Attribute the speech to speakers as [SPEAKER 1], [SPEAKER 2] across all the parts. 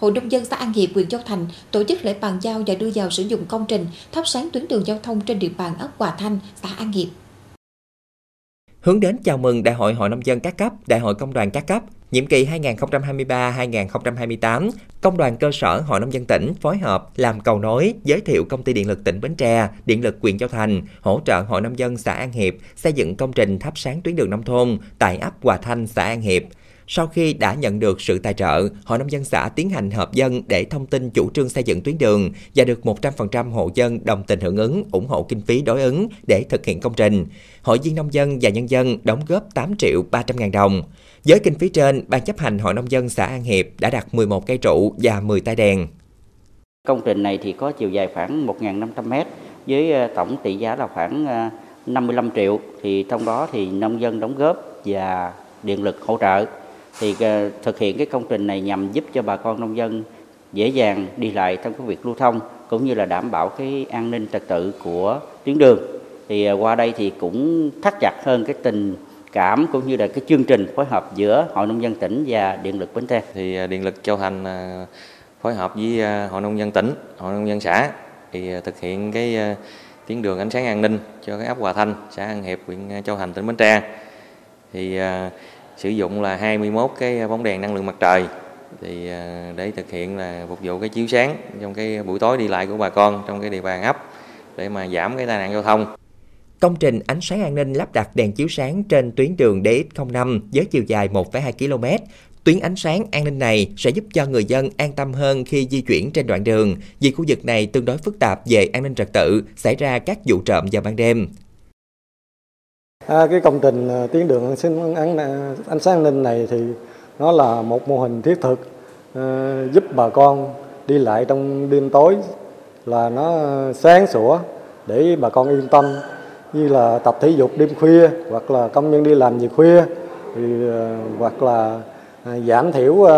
[SPEAKER 1] Hội nông dân xã An Hiệp, huyện Châu Thành tổ chức lễ bàn giao và đưa vào sử dụng công trình thắp sáng tuyến đường giao thông trên địa bàn ấp Hòa Thanh, xã An Hiệp.
[SPEAKER 2] Hướng đến chào mừng Đại hội Hội nông dân các cấp, Đại hội công đoàn các cấp, nhiệm kỳ 2023-2028, Công đoàn cơ sở Hội nông dân tỉnh phối hợp làm cầu nối, giới thiệu công ty điện lực tỉnh Bến Tre, điện lực huyện Châu Thành, hỗ trợ Hội nông dân xã An Hiệp xây dựng công trình thắp sáng tuyến đường nông thôn tại ấp Hòa Thanh, xã An Hiệp. Sau khi đã nhận được sự tài trợ, Hội nông dân xã tiến hành hợp dân để thông tin chủ trương xây dựng tuyến đường và được 100% hộ dân đồng tình hưởng ứng, ủng hộ kinh phí đối ứng để thực hiện công trình. Hội viên nông dân và nhân dân đóng góp 8 triệu 300 ngàn đồng. Với kinh phí trên, Ban chấp hành Hội nông dân xã An Hiệp đã đặt 11 cây trụ và 10 tay đèn.
[SPEAKER 3] Công trình này thì có chiều dài khoảng 1.500 mét với ờ, tổng trị giá là khoảng ờ, 55 triệu thì trong đó thì nông dân đóng góp và điện lực hỗ trợ thì ờ, thực hiện cái công trình này nhằm giúp cho bà con nông dân dễ dàng đi lại trong cái việc lưu thông, cũng như là đảm bảo cái an ninh trật tự của tuyến đường. Thì ờ, qua đây thì cũng thắt chặt hơn cái tình cảm cũng như là cái chương trình phối hợp giữa hội nông dân tỉnh và điện lực Bến Tre.
[SPEAKER 4] Thì ờ, điện lực Châu Thành phối hợp với hội nông dân tỉnh, hội nông dân xã thì thực hiện cái tuyến đường ánh sáng an ninh cho cái ấp Hòa Thanh, xã An Hiệp, huyện Châu Thành, tỉnh Bến Tre. Thì sử dụng là 21 cái bóng đèn năng lượng mặt trời thì à, để thực hiện là phục vụ cái chiếu sáng trong cái buổi tối đi lại của bà con trong cái địa bàn ấp để mà giảm cái tai nạn giao thông.
[SPEAKER 2] Công trình ánh sáng an ninh lắp đặt đèn chiếu sáng trên tuyến đường DX05 với chiều dài 1,2 km. Tuyến ánh sáng an ninh này sẽ giúp cho người dân an tâm hơn khi di chuyển trên đoạn đường vì khu vực này tương đối phức tạp về an ninh trật tự, xảy ra các vụ trộm vào ban đêm.
[SPEAKER 5] À, cái công trình à, tuyến đường ánh sáng, à, ánh sáng an ninh này thì nó là một mô hình thiết thực uh, giúp bà con đi lại trong đêm tối là nó sáng sủa để bà con yên tâm. Như là tập thể dục đêm khuya hoặc là công nhân đi làm về khuya thì uh, hoặc là uh, giảm thiểu uh,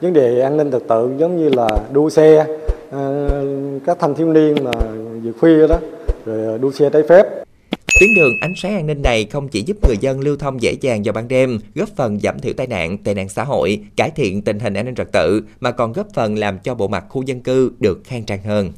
[SPEAKER 5] vấn đề an ninh trật tự giống như là đua xe uh, các thanh thiếu niên mà về khuya đó rồi đua xe trái phép.
[SPEAKER 2] Tuyến đường ánh sáng an ninh này không chỉ giúp người dân lưu thông dễ dàng vào ban đêm, góp phần giảm thiểu tai nạn, tệ nạn xã hội, cải thiện tình hình an ninh trật tự, mà còn góp phần làm cho bộ mặt khu dân cư được khang trang hơn.